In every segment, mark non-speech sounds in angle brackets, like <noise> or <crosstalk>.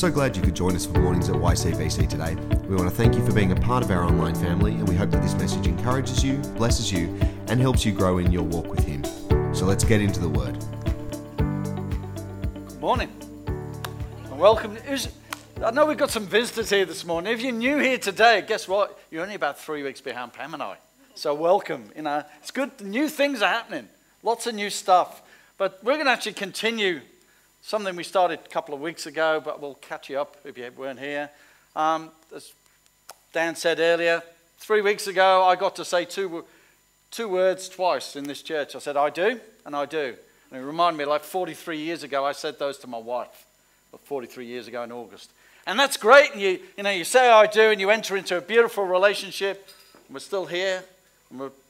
so glad you could join us for mornings at YCBC today. We want to thank you for being a part of our online family, and we hope that this message encourages you, blesses you, and helps you grow in your walk with Him. So let's get into the Word. Good morning and welcome. I know we've got some visitors here this morning. If you're new here today, guess what? You're only about three weeks behind Pam and I. So welcome. You know, it's good. New things are happening. Lots of new stuff. But we're going to actually continue something we started a couple of weeks ago, but we'll catch you up if you weren't here. Um, as Dan said earlier, three weeks ago, I got to say two, two words twice in this church. I said, I do, and I do. And it reminded me, like 43 years ago, I said those to my wife. Well, 43 years ago in August. And that's great. And you, you know, you say I do, and you enter into a beautiful relationship. And we're still here.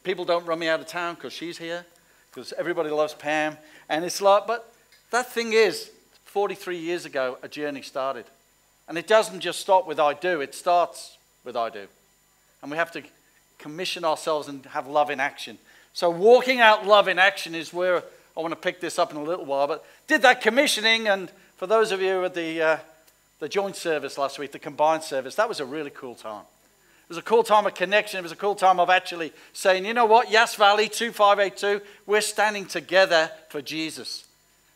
People don't run me out of town because she's here, because everybody loves Pam. And it's like, but that thing is, 43 years ago, a journey started. And it doesn't just stop with I do, it starts with I do. And we have to commission ourselves and have love in action. So, walking out love in action is where I want to pick this up in a little while. But did that commissioning, and for those of you at the, uh, the joint service last week, the combined service, that was a really cool time. It was a cool time of connection. It was a cool time of actually saying, you know what, Yass Valley 2582, we're standing together for Jesus.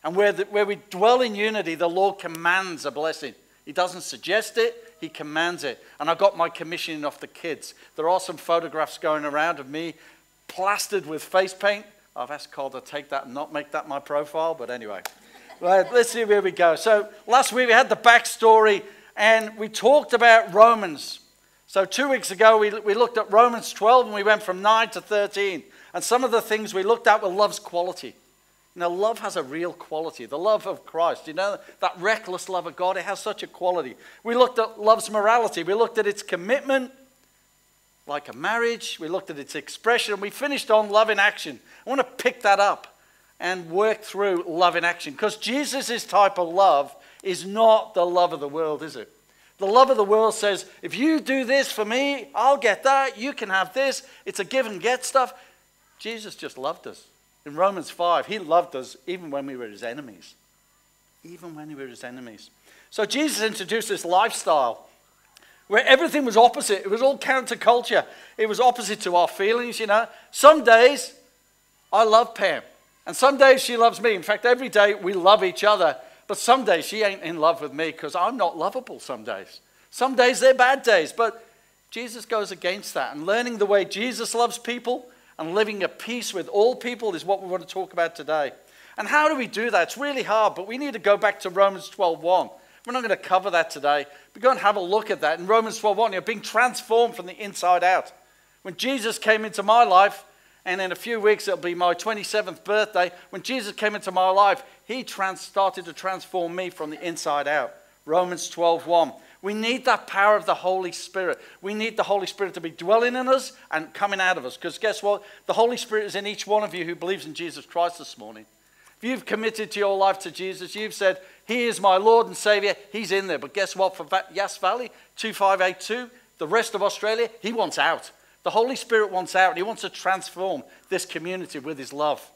And where, the, where we dwell in unity, the Lord commands a blessing. He doesn't suggest it, He commands it. And I got my commissioning off the kids. There are some photographs going around of me plastered with face paint. I've asked Carl to take that and not make that my profile, but anyway. Right, let's see where we go. So last week we had the backstory and we talked about Romans. So two weeks ago we, we looked at Romans 12 and we went from 9 to 13. And some of the things we looked at were love's quality. Know, love has a real quality. The love of Christ, you know, that reckless love of God, it has such a quality. We looked at love's morality. We looked at its commitment, like a marriage. We looked at its expression. We finished on love in action. I want to pick that up and work through love in action because Jesus' type of love is not the love of the world, is it? The love of the world says, if you do this for me, I'll get that. You can have this. It's a give and get stuff. Jesus just loved us. In Romans 5, he loved us even when we were his enemies. Even when we were his enemies. So Jesus introduced this lifestyle where everything was opposite. It was all counterculture. It was opposite to our feelings, you know. Some days I love Pam, and some days she loves me. In fact, every day we love each other, but some days she ain't in love with me because I'm not lovable some days. Some days they're bad days, but Jesus goes against that. And learning the way Jesus loves people and living at peace with all people is what we want to talk about today. And how do we do that? It's really hard, but we need to go back to Romans 12:1. We're not going to cover that today. But go and have a look at that. In Romans 12:1, you're being transformed from the inside out. When Jesus came into my life, and in a few weeks it'll be my 27th birthday, when Jesus came into my life, he trans- started to transform me from the inside out. Romans 12:1. We need that power of the Holy Spirit. We need the Holy Spirit to be dwelling in us and coming out of us. Because guess what? The Holy Spirit is in each one of you who believes in Jesus Christ this morning. If you've committed to your life to Jesus, you've said, He is my Lord and Savior, He's in there. But guess what? For Va- Yass Valley 2582, the rest of Australia, He wants out. The Holy Spirit wants out. He wants to transform this community with His love.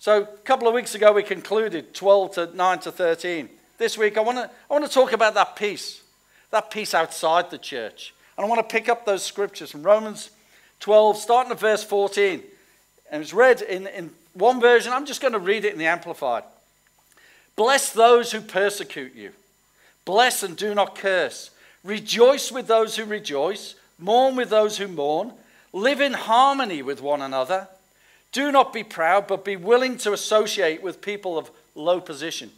So a couple of weeks ago, we concluded 12 to 9 to 13. This week, I want to, I want to talk about that peace, that peace outside the church. And I want to pick up those scriptures from Romans 12, starting at verse 14. And it's read in, in one version. I'm just going to read it in the Amplified. Bless those who persecute you. Bless and do not curse. Rejoice with those who rejoice. Mourn with those who mourn. Live in harmony with one another. Do not be proud, but be willing to associate with people of low position.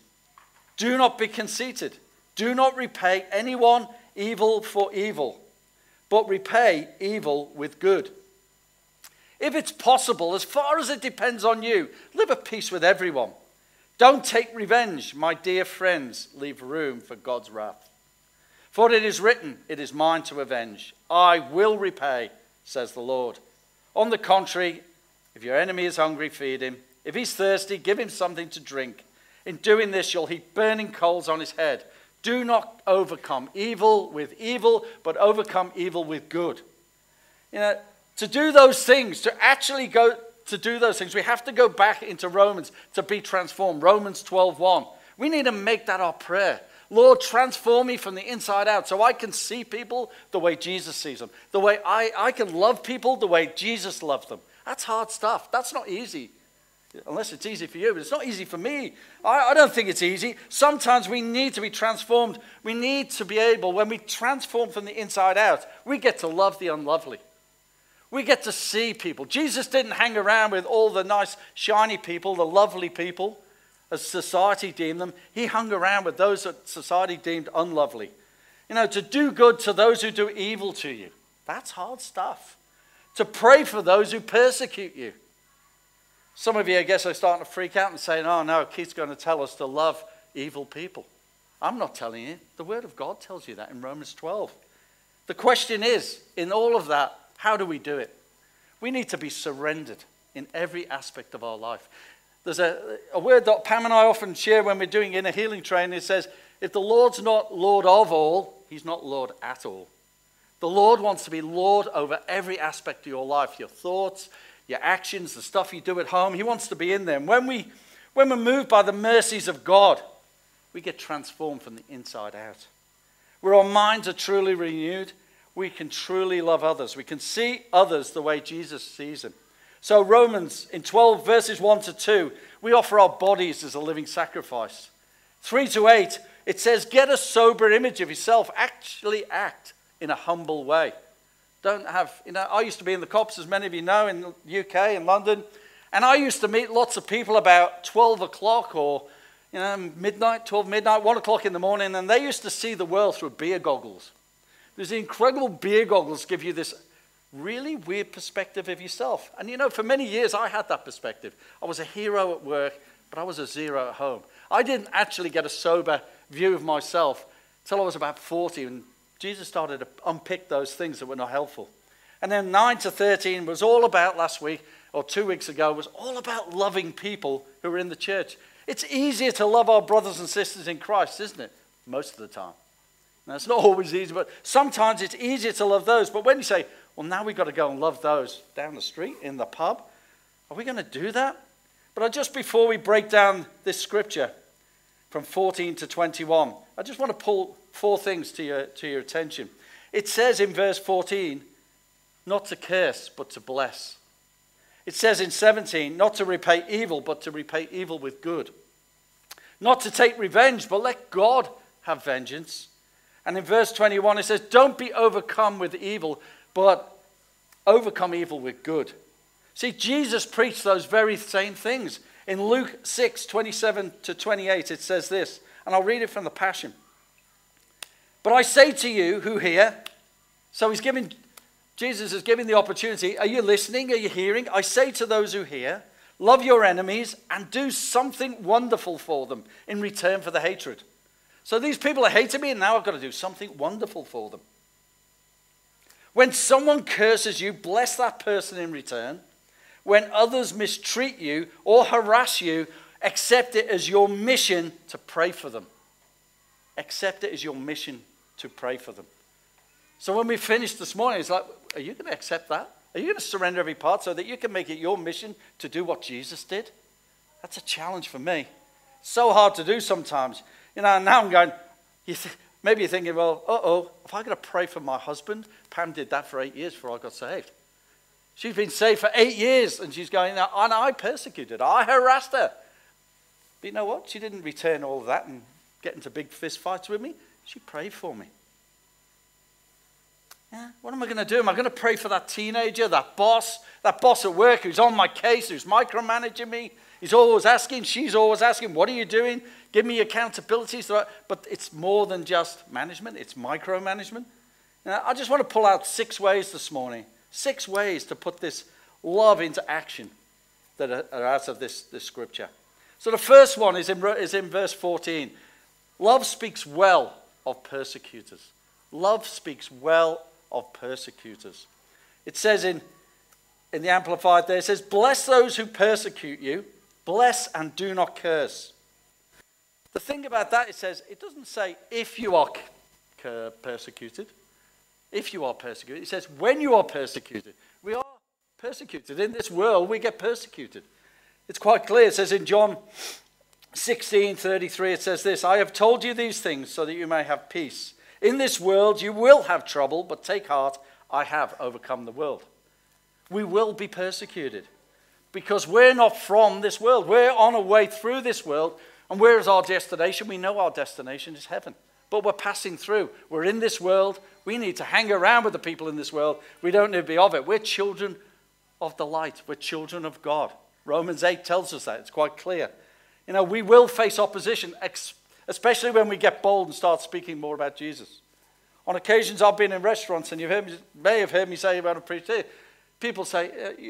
Do not be conceited. Do not repay anyone evil for evil, but repay evil with good. If it's possible, as far as it depends on you, live at peace with everyone. Don't take revenge, my dear friends. Leave room for God's wrath. For it is written, It is mine to avenge. I will repay, says the Lord. On the contrary, if your enemy is hungry, feed him. If he's thirsty, give him something to drink. In doing this, you'll heap burning coals on his head. Do not overcome evil with evil, but overcome evil with good. You know, to do those things, to actually go to do those things, we have to go back into Romans to be transformed. Romans 12:1. We need to make that our prayer. Lord, transform me from the inside out so I can see people the way Jesus sees them, the way I, I can love people the way Jesus loved them. That's hard stuff. That's not easy. Unless it's easy for you, but it's not easy for me. I, I don't think it's easy. Sometimes we need to be transformed. We need to be able, when we transform from the inside out, we get to love the unlovely. We get to see people. Jesus didn't hang around with all the nice, shiny people, the lovely people, as society deemed them. He hung around with those that society deemed unlovely. You know, to do good to those who do evil to you. That's hard stuff. To pray for those who persecute you. Some of you, I guess, are starting to freak out and saying, oh no, Keith's going to tell us to love evil people. I'm not telling you. The Word of God tells you that in Romans 12. The question is, in all of that, how do we do it? We need to be surrendered in every aspect of our life. There's a, a word that Pam and I often share when we're doing inner healing training. It says, if the Lord's not Lord of all, he's not Lord at all. The Lord wants to be Lord over every aspect of your life your thoughts, your actions, the stuff you do at home. He wants to be in them. When, we, when we're moved by the mercies of God, we get transformed from the inside out. Where our minds are truly renewed, we can truly love others. We can see others the way Jesus sees them. So, Romans in 12 verses 1 to 2, we offer our bodies as a living sacrifice. 3 to 8, it says, Get a sober image of yourself. Actually act in a humble way. Don't have, you know, I used to be in the cops, as many of you know, in the UK, in London. And I used to meet lots of people about 12 o'clock or, you know, midnight, 12 midnight, 1 o'clock in the morning. And they used to see the world through beer goggles. These incredible beer goggles give you this really weird perspective of yourself. And you know, for many years I had that perspective. I was a hero at work, but I was a zero at home. I didn't actually get a sober view of myself till I was about 40 and Jesus started to unpick those things that were not helpful. And then 9 to 13 was all about last week or two weeks ago was all about loving people who were in the church. It's easier to love our brothers and sisters in Christ, isn't it? Most of the time. Now, it's not always easy, but sometimes it's easier to love those. But when you say, well, now we've got to go and love those down the street in the pub, are we going to do that? But just before we break down this scripture from 14 to 21, I just want to pull four things to your, to your attention. It says in verse 14, not to curse, but to bless. It says in 17, not to repay evil, but to repay evil with good. Not to take revenge, but let God have vengeance. And in verse 21, it says, Don't be overcome with evil, but overcome evil with good. See, Jesus preached those very same things. In Luke 6 27 to 28, it says this, and I'll read it from the Passion. But I say to you who hear, so he's giving, Jesus is giving the opportunity. Are you listening? Are you hearing? I say to those who hear, love your enemies and do something wonderful for them in return for the hatred. So these people are hating me, and now I've got to do something wonderful for them. When someone curses you, bless that person in return. When others mistreat you or harass you, accept it as your mission to pray for them. Accept it as your mission to pray for them. So when we finished this morning, it's like, are you going to accept that? Are you going to surrender every part so that you can make it your mission to do what Jesus did? That's a challenge for me. So hard to do sometimes. You know, now I'm going, you th- maybe you're thinking, well, uh oh, if I got to pray for my husband, Pam did that for eight years before I got saved. She's been saved for eight years and she's going, and I persecuted her, I harassed her. But you know what? She didn't return all of that and get into big fist fights with me. She prayed for me. Yeah, what am I going to do? Am I going to pray for that teenager, that boss, that boss at work who's on my case, who's micromanaging me? He's always asking, she's always asking, what are you doing? Give me accountability. But it's more than just management, it's micromanagement. Now, I just want to pull out six ways this morning, six ways to put this love into action that are out of this, this scripture. So the first one is in, is in verse 14. Love speaks well of persecutors. Love speaks well of persecutors. It says in, in the Amplified there, it says, Bless those who persecute you, bless and do not curse. The thing about that, it says, it doesn't say if you are persecuted, if you are persecuted. It says when you are persecuted. We are persecuted. In this world, we get persecuted. It's quite clear. It says in John 16:33 it says this, I have told you these things so that you may have peace. In this world you will have trouble, but take heart, I have overcome the world. We will be persecuted because we're not from this world. We're on a way through this world, and where is our destination? We know our destination is heaven, but we're passing through. We're in this world. We need to hang around with the people in this world. We don't need to be of it. We're children of the light, we're children of God. Romans 8 tells us that, it's quite clear. You know, we will face opposition, especially when we get bold and start speaking more about Jesus. On occasions, I've been in restaurants, and you may have heard me say about a preacher, people say, uh,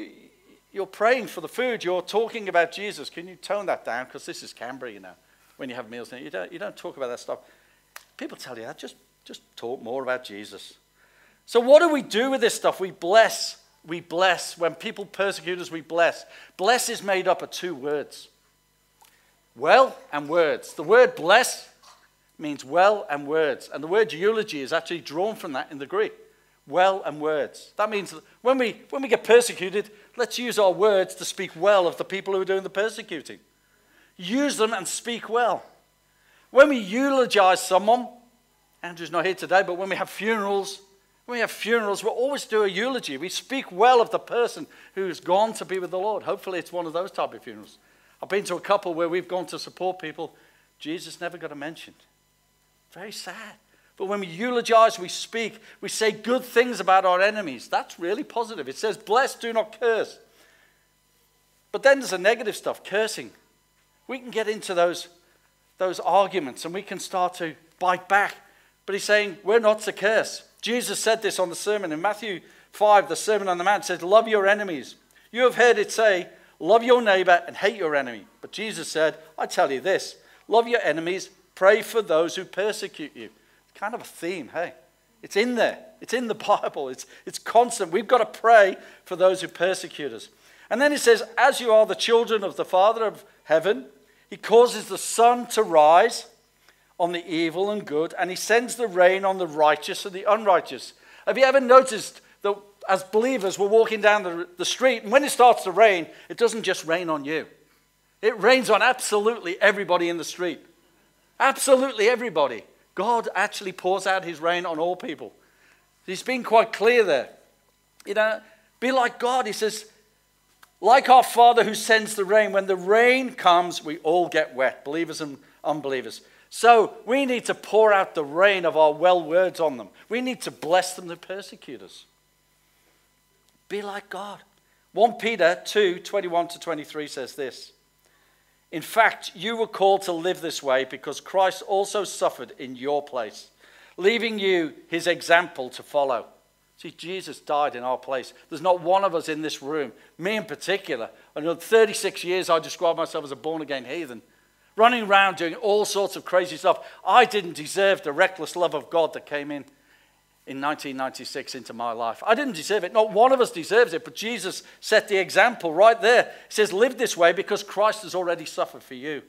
You're praying for the food, you're talking about Jesus. Can you tone that down? Because this is Canberra, you know, when you have meals. You don't, you don't talk about that stuff. People tell you that. Just, just talk more about Jesus. So, what do we do with this stuff? We bless. We bless. When people persecute us, we bless. Bless is made up of two words well and words. The word bless means well and words. And the word eulogy is actually drawn from that in the Greek. Well and words. That means when we, when we get persecuted, let's use our words to speak well of the people who are doing the persecuting. Use them and speak well. When we eulogize someone, Andrew's not here today, but when we have funerals, when we have funerals, we always do a eulogy. We speak well of the person who's gone to be with the Lord. Hopefully, it's one of those type of funerals. I've been to a couple where we've gone to support people. Jesus never got a mention. Very sad. But when we eulogize, we speak, we say good things about our enemies. That's really positive. It says, Bless, do not curse. But then there's the negative stuff, cursing. We can get into those, those arguments and we can start to bite back. But he's saying, We're not to curse. Jesus said this on the sermon in Matthew 5, the Sermon on the Mount says, Love your enemies. You have heard it say, Love your neighbor and hate your enemy. But Jesus said, I tell you this love your enemies, pray for those who persecute you. It's Kind of a theme, hey? It's in there, it's in the <laughs> Bible, it's, it's constant. We've got to pray for those who persecute us. And then he says, As you are the children of the Father of heaven, he causes the sun to rise on the evil and good, and he sends the rain on the righteous and the unrighteous. Have you ever noticed that as believers, we're walking down the, the street, and when it starts to rain, it doesn't just rain on you, it rains on absolutely everybody in the street. Absolutely everybody. God actually pours out his rain on all people. He's been quite clear there. You know, be like God. He says, like our Father who sends the rain, when the rain comes, we all get wet, believers and unbelievers. So we need to pour out the rain of our well words on them. We need to bless them that persecute us. Be like God. 1 Peter 2 21 to 23 says this. In fact, you were called to live this way because Christ also suffered in your place, leaving you his example to follow. See, Jesus died in our place. There's not one of us in this room, me in particular. In 36 years, I describe myself as a born again heathen, running around doing all sorts of crazy stuff. I didn't deserve the reckless love of God that came in in 1996 into my life. I didn't deserve it. Not one of us deserves it, but Jesus set the example right there. He says, Live this way because Christ has already suffered for you.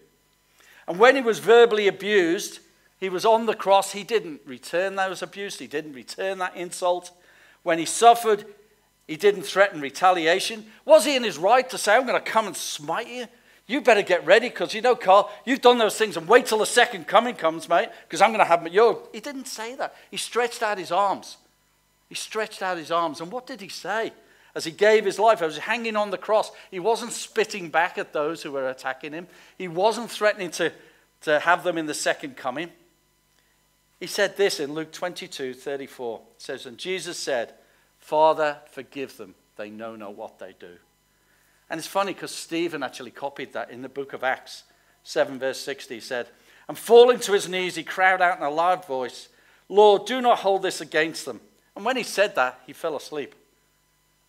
And when he was verbally abused, he was on the cross. He didn't return those abuse, he didn't return that insult. When he suffered, he didn't threaten retaliation. Was he in his right to say, I'm going to come and smite you? You better get ready because you know, Carl, you've done those things and wait till the second coming comes, mate, because I'm going to have your. He didn't say that. He stretched out his arms. He stretched out his arms. And what did he say? As he gave his life, as he was hanging on the cross, he wasn't spitting back at those who were attacking him. He wasn't threatening to, to have them in the second coming. He said this in Luke 22 34. It says, And Jesus said, Father, forgive them. They know not what they do. And it's funny because Stephen actually copied that in the book of Acts 7, verse 60. He said, And falling to his knees, he cried out in a loud voice, Lord, do not hold this against them. And when he said that, he fell asleep.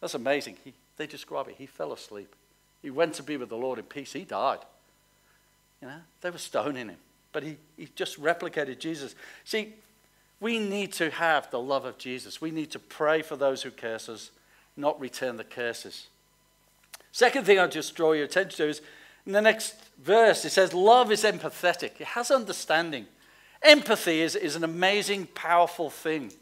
That's amazing. He, they describe it. He fell asleep. He went to be with the Lord in peace. He died. You know, they were stoning him. But he, he just replicated Jesus. See, we need to have the love of Jesus. We need to pray for those who curse us, not return the curses. Second thing I'll just draw your attention to is in the next verse, it says, Love is empathetic, it has understanding. Empathy is, is an amazing, powerful thing.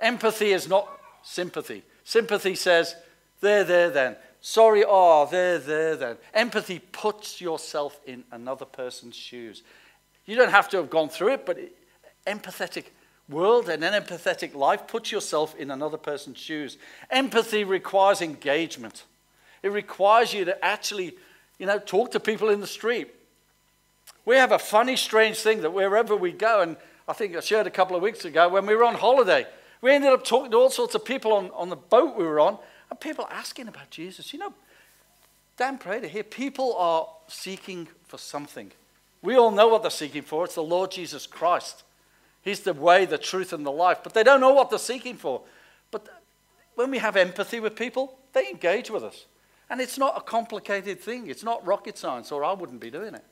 Empathy is not sympathy. Sympathy says, There, there, then. Sorry, oh, there, there, then. Empathy puts yourself in another person's shoes. You don't have to have gone through it, but empathetic world and an empathetic life, put yourself in another person's shoes. Empathy requires engagement. It requires you to actually, you know, talk to people in the street. We have a funny, strange thing that wherever we go, and I think I shared a couple of weeks ago when we were on holiday, we ended up talking to all sorts of people on, on the boat we were on, and people asking about Jesus. You know, Dan Prater here, people are seeking for something. We all know what they're seeking for. It's the Lord Jesus Christ. He's the way, the truth, and the life. But they don't know what they're seeking for. But when we have empathy with people, they engage with us. And it's not a complicated thing. It's not rocket science, or I wouldn't be doing it.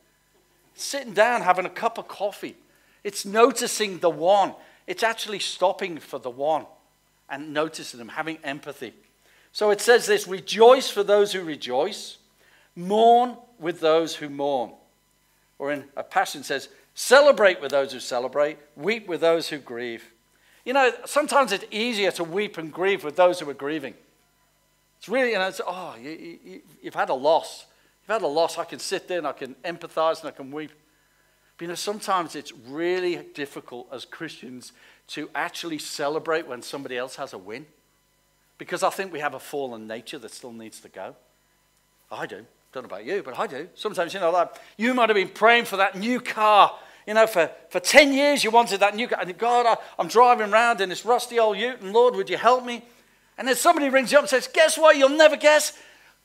Sitting down, having a cup of coffee. It's noticing the one. It's actually stopping for the one and noticing them, having empathy. So it says this rejoice for those who rejoice, mourn with those who mourn. Or in a passion says, celebrate with those who celebrate, weep with those who grieve. You know, sometimes it's easier to weep and grieve with those who are grieving. It's really, you know, oh, you, you, you've had a loss. You've had a loss. I can sit there and I can empathize and I can weep. But you know, sometimes it's really difficult as Christians to actually celebrate when somebody else has a win. Because I think we have a fallen nature that still needs to go. I do. Don't know about you, but I do. Sometimes, you know, like you might have been praying for that new car. You know, for, for 10 years you wanted that new car. And God, I, I'm driving around in this rusty old ute, and Lord, would you help me? And then somebody rings you up and says, Guess what? You'll never guess.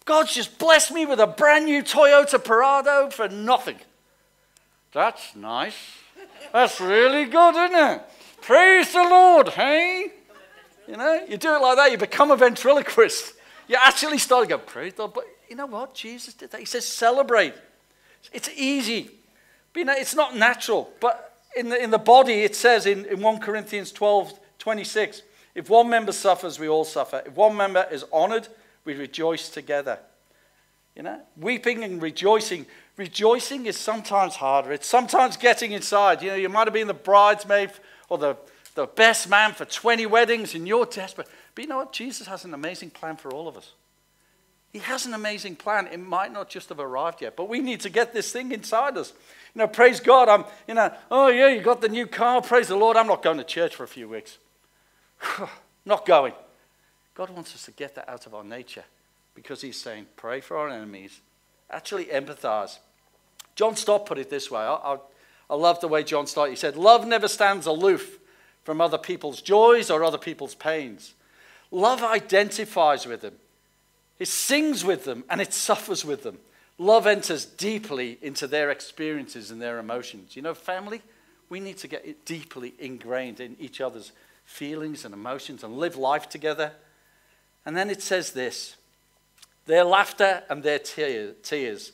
God's just blessed me with a brand new Toyota Prado for nothing. That's nice. That's really good, isn't it? Praise the Lord, hey? You know, you do it like that, you become a ventriloquist. You actually start to go, praise the Lord. But you know what? Jesus did that. He says, celebrate. It's easy. But you know, it's not natural. But in the, in the body, it says in, in 1 Corinthians 12, 26, if one member suffers, we all suffer. If one member is honored, we rejoice together. You know, weeping and rejoicing. Rejoicing is sometimes harder. It's sometimes getting inside. You know, you might have been the bridesmaid or the the best man for 20 weddings and you're desperate. But you know what? Jesus has an amazing plan for all of us. He has an amazing plan. It might not just have arrived yet, but we need to get this thing inside us. You know, praise God. I'm, you know, oh yeah, you got the new car. Praise the Lord. I'm not going to church for a few weeks. <sighs> not going. God wants us to get that out of our nature because He's saying, pray for our enemies. Actually, empathize. John Stott put it this way. I, I, I love the way John Stott. He said, Love never stands aloof from other people's joys or other people's pains. Love identifies with them, it sings with them, and it suffers with them. Love enters deeply into their experiences and their emotions. You know, family, we need to get it deeply ingrained in each other's feelings and emotions and live life together. And then it says this their laughter and their tears,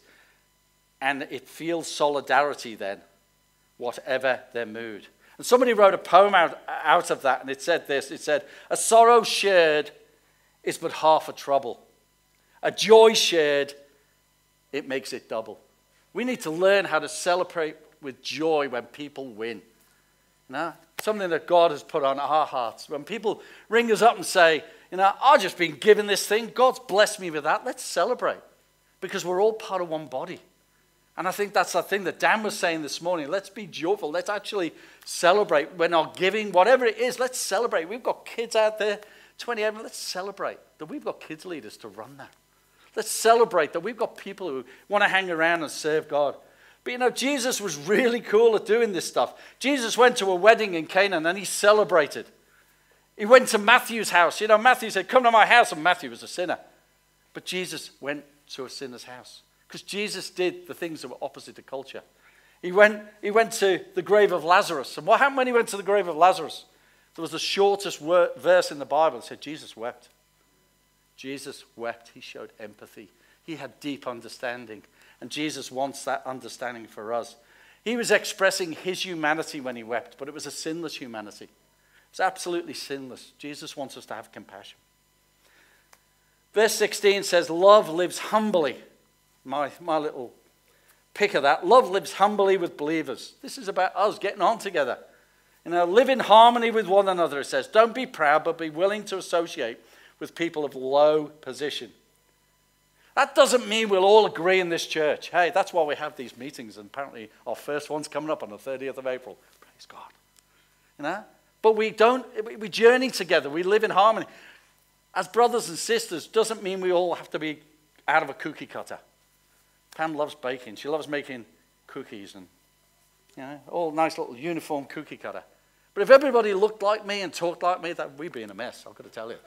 and it feels solidarity then, whatever their mood. And somebody wrote a poem out, out of that, and it said this it said, A sorrow shared is but half a trouble. A joy shared, it makes it double. We need to learn how to celebrate with joy when people win. Know, something that God has put on our hearts. When people ring us up and say, you know, I've just been given this thing, God's blessed me with that, let's celebrate. Because we're all part of one body. And I think that's the thing that Dan was saying this morning. Let's be joyful. Let's actually celebrate when our giving, whatever it is, let's celebrate. We've got kids out there, 28, let's celebrate that we've got kids leaders to run that. Let's celebrate that we've got people who want to hang around and serve God. But you know, Jesus was really cool at doing this stuff. Jesus went to a wedding in Canaan and he celebrated. He went to Matthew's house. You know, Matthew said, Come to my house, and Matthew was a sinner. But Jesus went to a sinner's house. Because Jesus did the things that were opposite to culture. He went, he went to the grave of Lazarus. And what happened when he went to the grave of Lazarus? There was the shortest verse in the Bible. It said, Jesus wept. Jesus wept. He showed empathy. He had deep understanding. And Jesus wants that understanding for us. He was expressing his humanity when he wept, but it was a sinless humanity. It's absolutely sinless. Jesus wants us to have compassion. Verse 16 says, Love lives humbly my, my little pick of that. Love lives humbly with believers. This is about us getting on together. You know, live in harmony with one another, it says. Don't be proud, but be willing to associate with people of low position. That doesn't mean we'll all agree in this church. Hey, that's why we have these meetings, and apparently our first one's coming up on the 30th of April. Praise God. You know? But we don't, we journey together, we live in harmony. As brothers and sisters, doesn't mean we all have to be out of a cookie cutter. Pam loves baking. She loves making cookies and, you know, all nice little uniform cookie cutter. But if everybody looked like me and talked like me, that we'd be in a mess, I've got to tell you.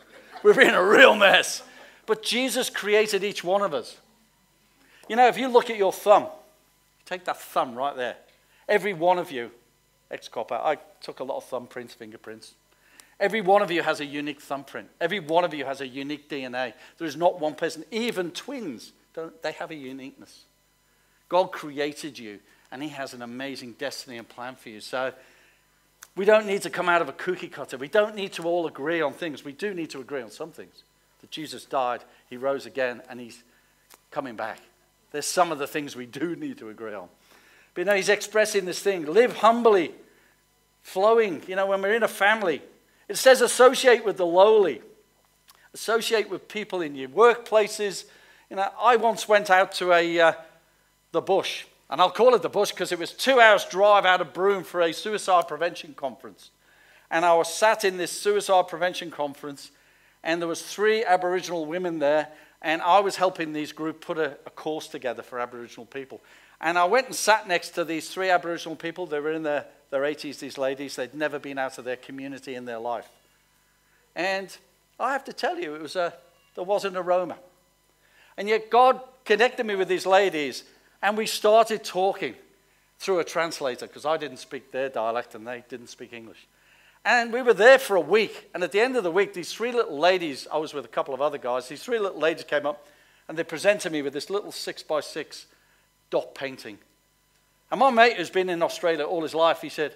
We'd be in a real mess. But Jesus created each one of us. You know, if you look at your thumb, take that thumb right there. Every one of you, ex copper, I took a lot of thumbprints, fingerprints. Every one of you has a unique thumbprint. Every one of you has a unique DNA. There is not one person, even twins, they have a uniqueness. God created you, and He has an amazing destiny and plan for you. So we don't need to come out of a cookie cutter. We don't need to all agree on things. We do need to agree on some things. That Jesus died, He rose again, and He's coming back. There's some of the things we do need to agree on. But you know, He's expressing this thing live humbly, flowing. You know, when we're in a family, it says associate with the lowly, associate with people in your workplaces. You know, I once went out to a, uh, the bush, and I'll call it the bush because it was two hours drive out of Broome for a suicide prevention conference. And I was sat in this suicide prevention conference, and there was three Aboriginal women there, and I was helping these group put a, a course together for Aboriginal people. And I went and sat next to these three Aboriginal people. They were in their their 80s, these ladies. They'd never been out of their community in their life. And I have to tell you, it was a, there was an aroma. And yet God connected me with these ladies, and we started talking through a translator because I didn't speak their dialect and they didn't speak English. And we were there for a week. And at the end of the week, these three little ladies, I was with a couple of other guys, these three little ladies came up and they presented me with this little six by six dot painting and my mate who's been in Australia all his life, he said,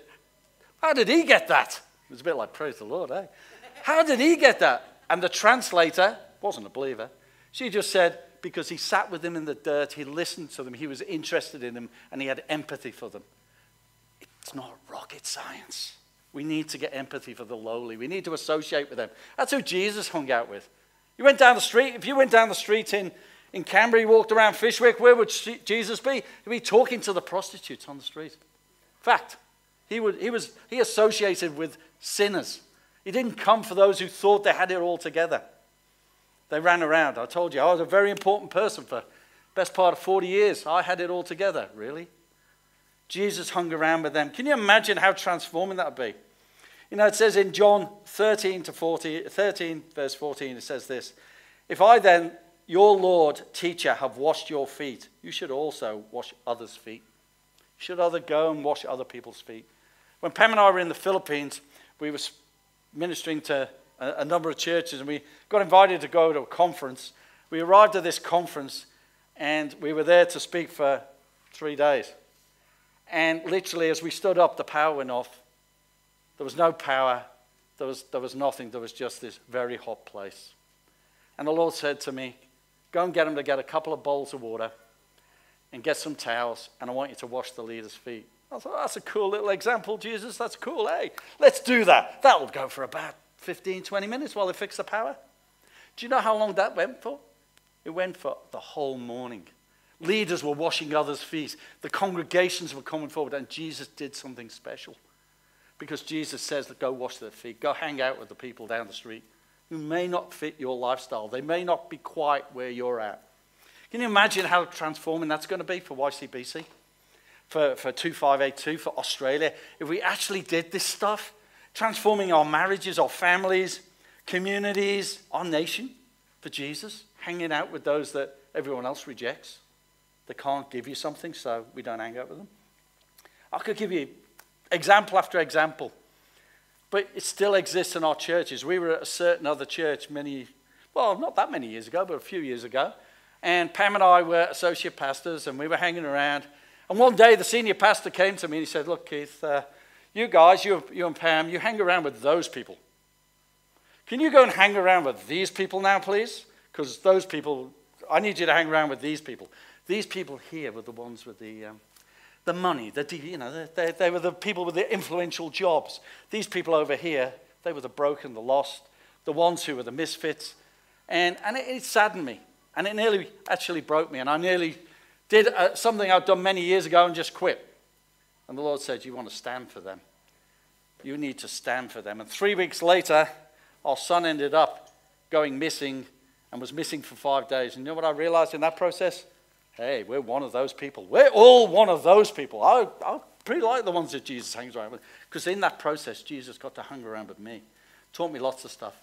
How did he get that? It was a bit like, Praise the Lord, eh? <laughs> How did he get that? And the translator wasn't a believer. She just said, Because he sat with them in the dirt, he listened to them, he was interested in them, and he had empathy for them. It's not rocket science. We need to get empathy for the lowly. We need to associate with them. That's who Jesus hung out with. You went down the street, if you went down the street in in Canberra, he walked around Fyshwick, Where would Jesus be? He'd be talking to the prostitutes on the street. Fact, he, would, he, was, he associated with sinners. He didn't come for those who thought they had it all together. They ran around. I told you, I was a very important person for best part of 40 years. I had it all together, really. Jesus hung around with them. Can you imagine how transforming that would be? You know, it says in John 13 to 14, 13, verse 14, it says this If I then, your Lord, teacher, have washed your feet, you should also wash others' feet. Should other go and wash other people's feet. When Pam and I were in the Philippines, we were ministering to a, a number of churches and we got invited to go to a conference. We arrived at this conference and we were there to speak for three days. And literally, as we stood up, the power went off. There was no power, there was, there was nothing, there was just this very hot place. And the Lord said to me, Go and get them to get a couple of bowls of water and get some towels, and I want you to wash the leader's feet. I thought, that's a cool little example, Jesus. That's cool. Hey, let's do that. That will go for about 15, 20 minutes while they fix the power. Do you know how long that went for? It went for the whole morning. Leaders were washing others' feet. The congregations were coming forward, and Jesus did something special. Because Jesus says go wash their feet, go hang out with the people down the street who may not fit your lifestyle. They may not be quite where you're at. Can you imagine how transforming that's going to be for YCBC? For, for 2582, for Australia? If we actually did this stuff, transforming our marriages, our families, communities, our nation for Jesus, hanging out with those that everyone else rejects. They can't give you something, so we don't hang out with them. I could give you example after example but it still exists in our churches. We were at a certain other church many, well, not that many years ago, but a few years ago. And Pam and I were associate pastors, and we were hanging around. And one day, the senior pastor came to me and he said, Look, Keith, uh, you guys, you, you and Pam, you hang around with those people. Can you go and hang around with these people now, please? Because those people, I need you to hang around with these people. These people here were the ones with the, um, the money, the, you know, they, they were the people with the influential jobs. These people over here, they were the broken, the lost, the ones who were the misfits. And, and it, it saddened me And it nearly actually broke me. And I nearly did uh, something I'd done many years ago and just quit. And the Lord said, You want to stand for them. You need to stand for them. And three weeks later, our son ended up going missing and was missing for five days. And you know what I realized in that process? Hey, we're one of those people. We're all one of those people. I, I pretty like the ones that Jesus hangs around with. Because in that process, Jesus got to hang around with me. Taught me lots of stuff.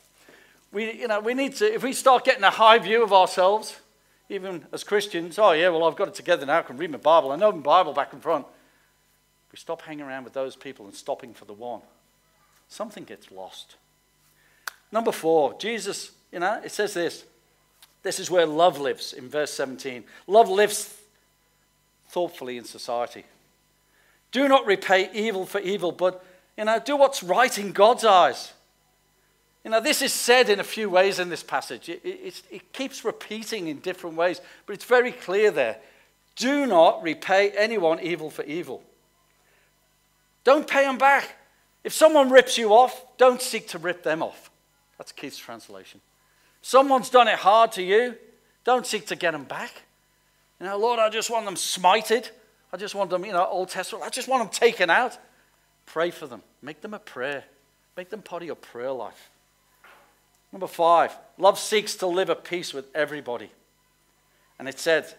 We, you know, we need to, if we start getting a high view of ourselves, even as Christians, oh yeah, well, I've got it together now. I can read my Bible. I know my Bible back and front. We stop hanging around with those people and stopping for the one. Something gets lost. Number four, Jesus, you know, it says this. This is where love lives in verse 17. Love lives thoughtfully in society. Do not repay evil for evil, but, you know, do what's right in God's eyes. You know, this is said in a few ways in this passage. It, it, it, keeps repeating in different ways, but it's very clear there. Do not repay anyone evil for evil. Don't pay them back. If someone rips you off, don't seek to rip them off. That's Keith's translation. Someone's done it hard to you, don't seek to get them back. You know, Lord, I just want them smited. I just want them, you know, Old Testament. I just want them taken out. Pray for them. Make them a prayer. Make them part of your prayer life. Number five, love seeks to live at peace with everybody. And it said,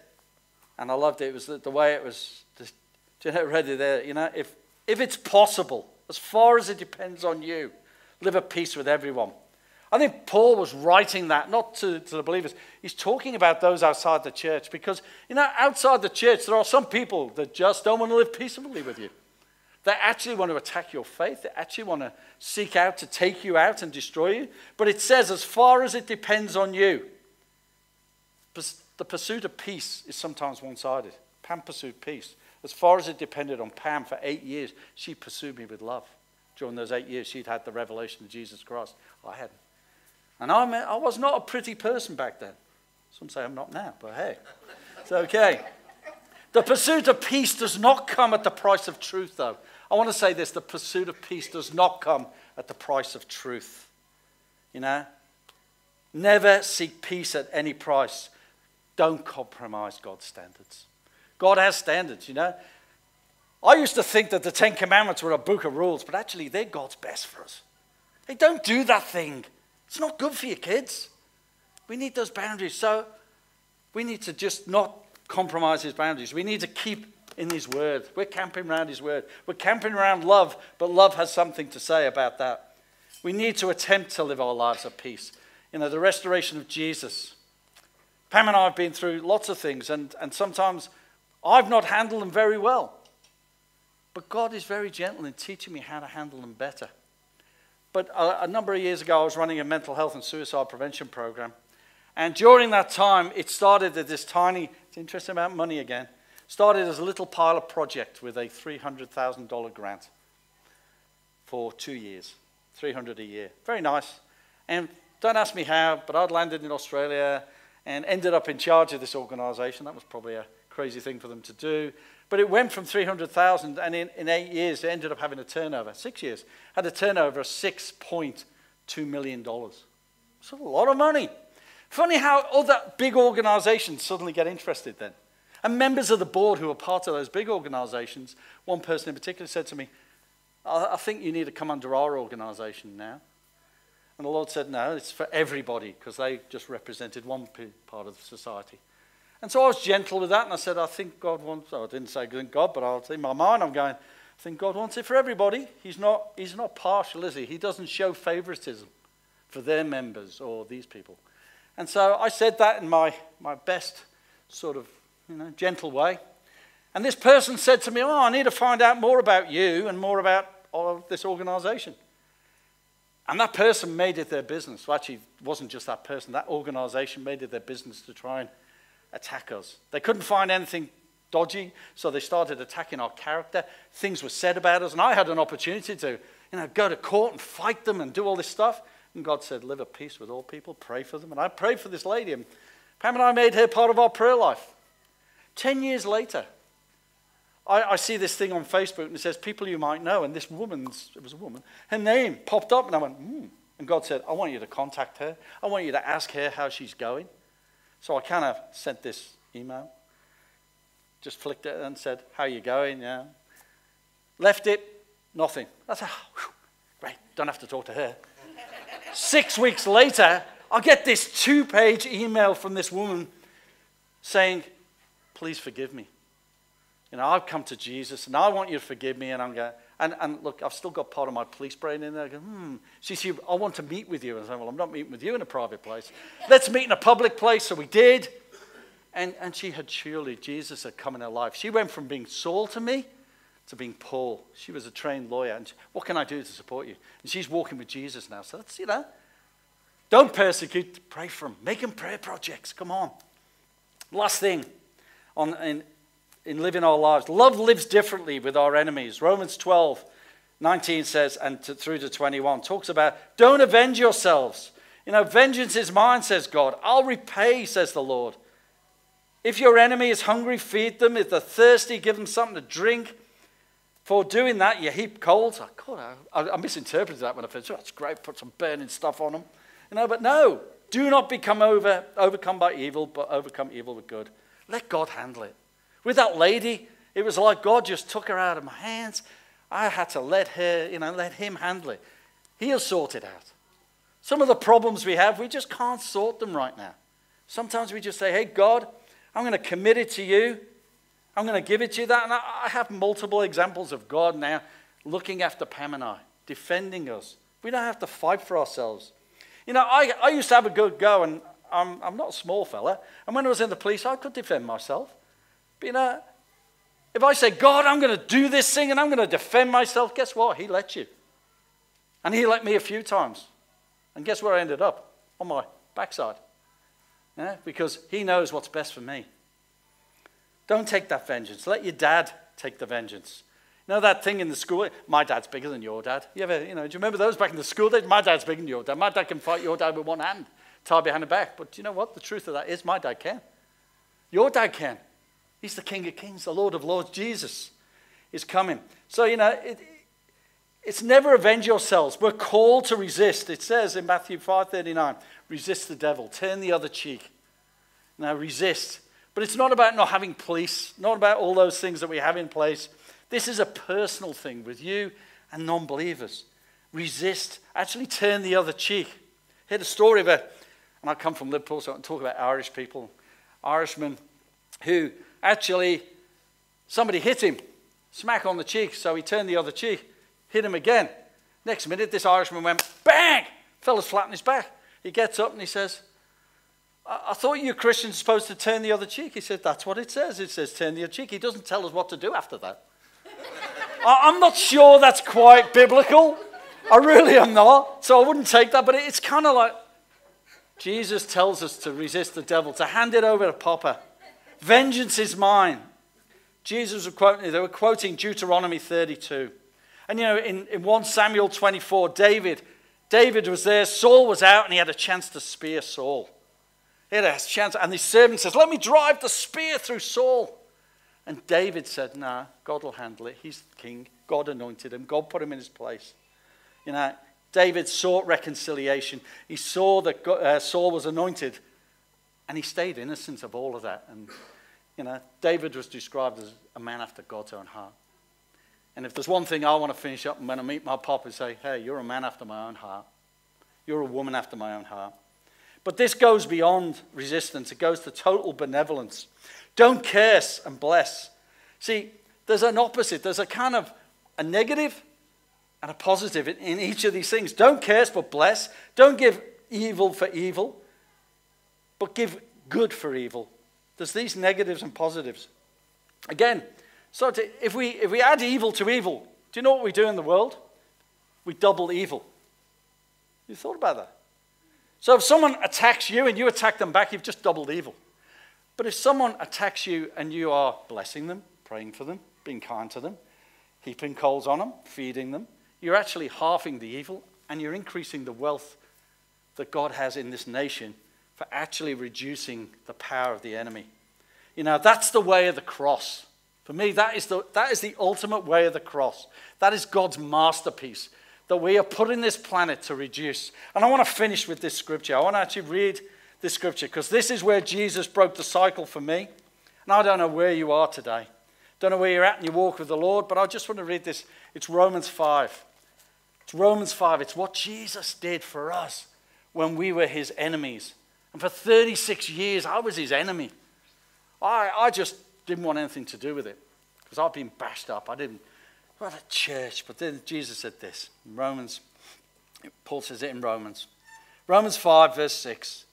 and I loved it, it was the, the way it was, just, <laughs> you read it there, you know, if, if it's possible, as far as it depends on you, live at peace with everyone. I think Paul was writing that not to, to the believers. He's talking about those outside the church because, you know, outside the church, there are some people that just don't want to live peaceably with you. They actually want to attack your faith. They actually want to seek out to take you out and destroy you. But it says, as far as it depends on you, the pursuit of peace is sometimes one sided. Pam pursued peace. As far as it depended on Pam for eight years, she pursued me with love. During those eight years, she'd had the revelation of Jesus Christ. I hadn't. And I, I was not a pretty person back then. Some say I'm not now, but hey, it's okay. The pursuit of peace does not come at the price of truth, though. I want to say this the pursuit of peace does not come at the price of truth. You know? Never seek peace at any price. Don't compromise God's standards. God has standards, you know? I used to think that the Ten Commandments were a book of rules, but actually they're God's best for us. Hey, don't do that thing. It's not good for your kids. We need those boundaries. So we need to just not compromise his boundaries. We need to keep in His Word. We're camping around His Word. We're camping around love, but love has something to say about that. We need to attempt to live our lives at peace. You know, the restoration of Jesus. Pam and I have been through lots of things, and, and sometimes I've not handled them very well. But God is very gentle in teaching me how to handle them better. But a, a number of years ago, I was running a mental health and suicide prevention program. And during that time, it started at this tiny, it's interesting about money again. Started as a little pilot project with a $300,000 grant for two years, 300 a year. Very nice. And don't ask me how, but I'd landed in Australia and ended up in charge of this organization. That was probably a crazy thing for them to do. But it went from 300,000 and in, in eight years, it ended up having a turnover, six years, had a turnover of $6.2 million. It's a lot of money. Funny how other big organizations suddenly get interested then. And members of the board who are part of those big organizations, one person in particular said to me, I, think you need to come under our organization now. And the Lord said, No, it's for everybody, because they just represented one part of society. And so I was gentle with that, and I said, I think God wants, oh, I didn't say thank God, but I was in my mind, I'm going, I think God wants it for everybody. He's not, he's not partial, is he? He doesn't show favoritism for their members or these people. And so I said that in my, my best sort of you know, gentle way. And this person said to me, Oh, I need to find out more about you and more about this organization. And that person made it their business. Well, actually, it wasn't just that person, that organization made it their business to try and attack us. They couldn't find anything dodgy, so they started attacking our character. Things were said about us, and I had an opportunity to you know, go to court and fight them and do all this stuff. And God said, Live at peace with all people, pray for them. And I prayed for this lady, and Pam and I made her part of our prayer life. Ten years later, I, I, see this thing on Facebook and it says, People you might know. And this woman's, it was a woman, her name popped up and I went, hmm. And God said, I want you to contact her. I want you to ask her how she's going. So I kind of sent this email, just flicked it and said, How you going? Yeah. Left it, nothing. I said, oh, Great, don't have to talk to her. Six weeks later, I get this two page email from this woman saying, Please forgive me. You know, I've come to Jesus and I want you to forgive me. And I'm going, and, and look, I've still got part of my police brain in there. I go, hmm. She said, I want to meet with you. And I said, Well, I'm not meeting with you in a private place. Let's meet in a public place. So we did. And, and she had surely, Jesus had come in her life. She went from being Saul to me to being Paul. She was a trained lawyer. And she, what can I do to support you? And she's walking with Jesus now. So that's, you know, don't persecute, pray for them. Make them prayer projects. Come on. Last thing on, in, in living our lives love lives differently with our enemies. Romans 12, 19 says, and to, through to 21, talks about don't avenge yourselves. You know, vengeance is mine, says God. I'll repay, says the Lord. If your enemy is hungry, feed them. If they're thirsty, give them something to drink. For doing that, you heap coals. God, I, I misinterpreted that when I first. Oh, that's great. Put some burning stuff on them. You know, but no, do not become over, overcome by evil, but overcome evil with good. Let God handle it. With that lady, it was like God just took her out of my hands. I had to let her, you know, let him handle it. He'll sort it out. Some of the problems we have, we just can't sort them right now. Sometimes we just say, hey, God, I'm going to commit it to you. I'm going to give it to you that. And I have multiple examples of God now looking after Pam and I, defending us. We don't have to fight for ourselves. You know, I, I used to have a good go, and I'm, I'm not a small fella. And when I was in the police, I could defend myself. You know, if I say, God, I'm going to do this thing and I'm going to defend myself, guess what? He let you. And he let me a few times. And guess where I ended up? On my backside. Yeah? Because he knows what's best for me. Don't take that vengeance. Let your dad take the vengeance. You know that thing in the school? My dad's bigger than your dad. You ever, you know, do you remember those back in the school days? My dad's bigger than your dad. My dad can fight your dad with one hand, tied behind the back. But do you know what? The truth of that is my dad can. Your dad can. He's the King of Kings, the Lord of Lords. Jesus is coming. So, you know, it, it's never avenge yourselves. We're called to resist. It says in Matthew 5:39, resist the devil, turn the other cheek. Now resist. But it's not about not having police, not about all those things that we have in place. This is a personal thing with you and non believers. Resist, actually turn the other cheek. I heard a story of a, and I come from Liverpool, so I can talk about Irish people, Irishmen who actually, somebody hit him, smack on the cheek, so he turned the other cheek, hit him again. Next minute, this Irishman went bang, fella's flat on his back. He gets up and he says, I, thought you Christians are supposed to turn the other cheek. He said, That's what it says. It says turn the other cheek. He doesn't tell us what to do after that. <laughs> I'm not sure that's quite biblical. I really am not. So I wouldn't take that. But it's kind of like Jesus tells us to resist the devil, to hand it over to Papa. Vengeance is mine. Jesus was quoting, they were quoting Deuteronomy 32. And you know, in, in 1 Samuel 24, David, David was there, Saul was out, and he had a chance to spear Saul. He had a chance, and the servant says, Let me drive the spear through Saul. And David said, Nah, God will handle it. He's the king. God anointed him. God put him in his place. You know, David sought reconciliation. He saw that God, uh, Saul was anointed, and he stayed innocent of all of that. And, you know, David was described as a man after God's own heart. And if there's one thing I want to finish up, when I meet my pop, and say, hey, you're a man after my own heart. You're a woman after my own heart. But this goes beyond resistance, it goes to total benevolence. Don't curse and bless. See, there's an opposite. There's a kind of a negative and a positive in, in each of these things. Don't curse, but bless. Don't give evil for evil, but give good for evil. There's these negatives and positives. Again, so to, if, we, if we add evil to evil, do you know what we do in the world? We double evil. You thought about that? So if someone attacks you and you attack them back, you've just doubled evil. But if someone attacks you and you are blessing them, praying for them, being kind to them, heaping coals on them, feeding them, you're actually halving the evil and you're increasing the wealth that God has in this nation for actually reducing the power of the enemy. You know, that's the way of the cross. For me, that is the, that is the ultimate way of the cross. That is God's masterpiece that we are put in this planet to reduce. And I want to finish with this scripture. I want to actually read this scripture because this is where Jesus broke the cycle for me. And I don't know where you are today. Don't know where you're at in your walk with the Lord, but I just want to read this. It's Romans 5. It's Romans 5. It's what Jesus did for us when we were his enemies. And for 36 years, I was his enemy. I, I just didn't want anything to do with it because I've been bashed up. I didn't. What a church. But then Jesus said this in Romans. Paul says it in Romans. Romans 5, verse 6.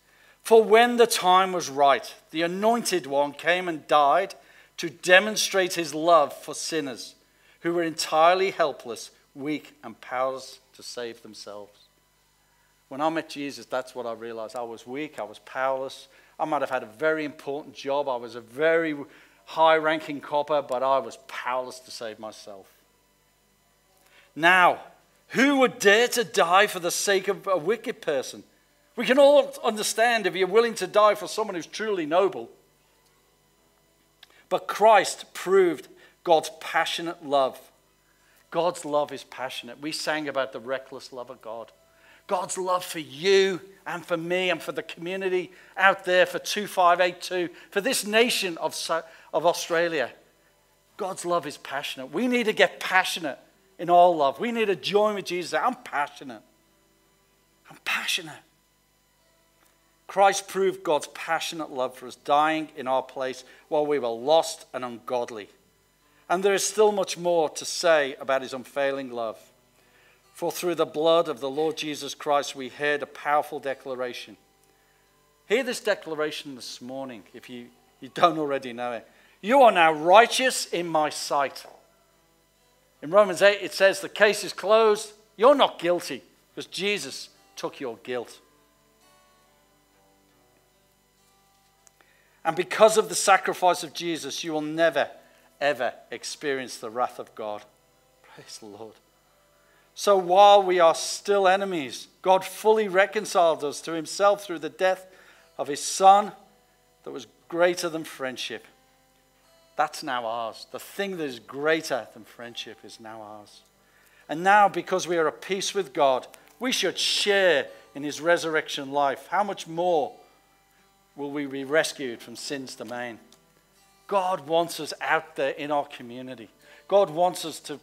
For when the time was right, the anointed one came and died to demonstrate his love for sinners who were entirely helpless, weak, and powerless to save themselves. When I met Jesus, that's what I realized. I was weak, I was powerless. I might have had a very important job, I was a very high ranking copper, but I was powerless to save myself. Now, who would dare to die for the sake of a wicked person? We can all understand if you're willing to die for someone who's truly noble. But Christ proved God's passionate love. God's love is passionate. We sang about the reckless love of God. God's love for you and for me and for the community out there, for 2582, for this nation of, of Australia. God's love is passionate. We need to get passionate in all love. We need to join with Jesus. I'm passionate. I'm passionate. Christ proved God's passionate love for us, dying in our place while we were lost and ungodly. And there is still much more to say about his unfailing love. For through the blood of the Lord Jesus Christ, we heard a powerful declaration. Hear this declaration this morning if you, you don't already know it. You are now righteous in my sight. In Romans 8, it says the case is closed. You're not guilty because Jesus took your guilt. And because of the sacrifice of Jesus, you will never, ever experience the wrath of God. Praise the Lord. So while we are still enemies, God fully reconciled us to himself through the death of his Son that was greater than friendship. That's now ours. The thing that is greater than friendship is now ours. And now, because we are at peace with God, we should share in his resurrection life. How much more? will we be rescued from sin's domain. God wants us out there in our community. God wants us to,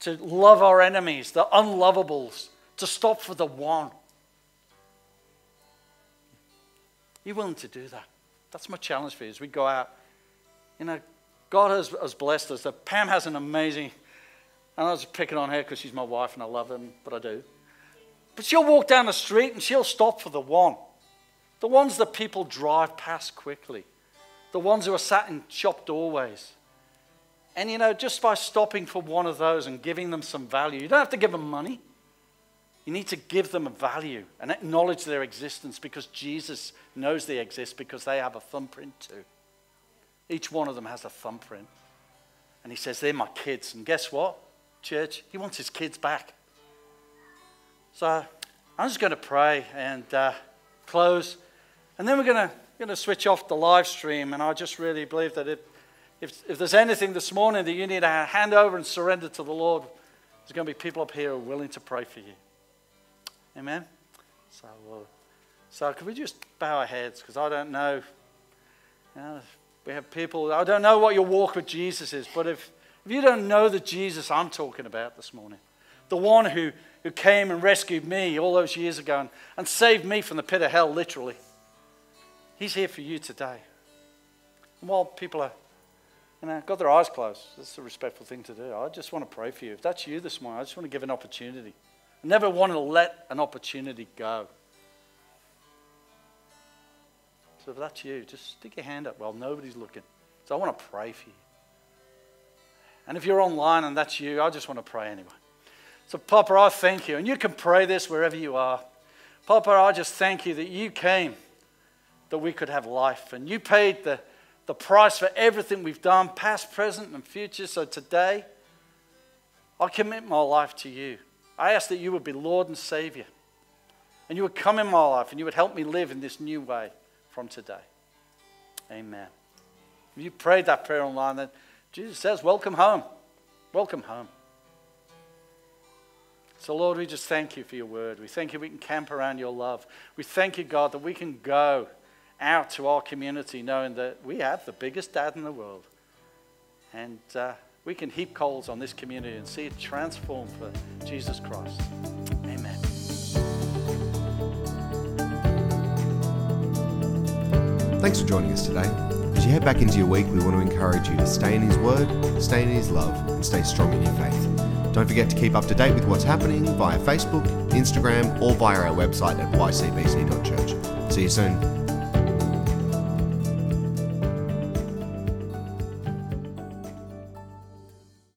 to love our enemies, the unlovables, to stop for the one. You willing to do that? That's my challenge for you as we go out. You know, God has, has blessed us. Pam has an amazing, and I was picking on her because she's my wife and I love her, but I do. But she'll walk down the street and she'll stop for the one. The ones that people drive past quickly. The ones who are sat in shop doorways. And you know, just by stopping for one of those and giving them some value, you don't have to give them money. You need to give them a value and acknowledge their existence because Jesus knows they exist because they have a thumbprint too. Each one of them has a thumbprint. And he says, They're my kids. And guess what, church? He wants his kids back. So I'm just going to pray and uh, close. And then we're going to, going to switch off the live stream. And I just really believe that if, if, if there's anything this morning that you need to hand over and surrender to the Lord, there's going to be people up here willing to pray for you. Amen? So, uh, so could we just bow our heads? Because I don't know. You know. We have people, I don't know what your walk with Jesus is, but if, if you don't know the Jesus I'm talking about this morning, the one who, who came and rescued me all those years ago and, and saved me from the pit of hell, literally. He's here for you today. And while people are, you know, got their eyes closed, that's a respectful thing to do. I just want to pray for you. If that's you this morning, I just want to give an opportunity. I never want to let an opportunity go. So if that's you, just stick your hand up while nobody's looking. So I want to pray for you. And if you're online and that's you, I just want to pray anyway. So, Papa, I thank you. And you can pray this wherever you are. Papa, I just thank you that you came that we could have life. And you paid the, the price for everything we've done, past, present, and future. So today, I commit my life to you. I ask that you would be Lord and Savior. And you would come in my life and you would help me live in this new way from today. Amen. If you prayed that prayer online, then Jesus says, Welcome home. Welcome home. So, Lord, we just thank you for your word. We thank you we can camp around your love. We thank you, God, that we can go out to our community knowing that we have the biggest dad in the world. And uh, we can heap coals on this community and see it transformed for Jesus Christ. Amen. Thanks for joining us today. As you head back into your week, we want to encourage you to stay in His Word, stay in His love, and stay strong in your faith. Don't forget to keep up to date with what's happening via Facebook, Instagram, or via our website at ycbc.church. See you soon.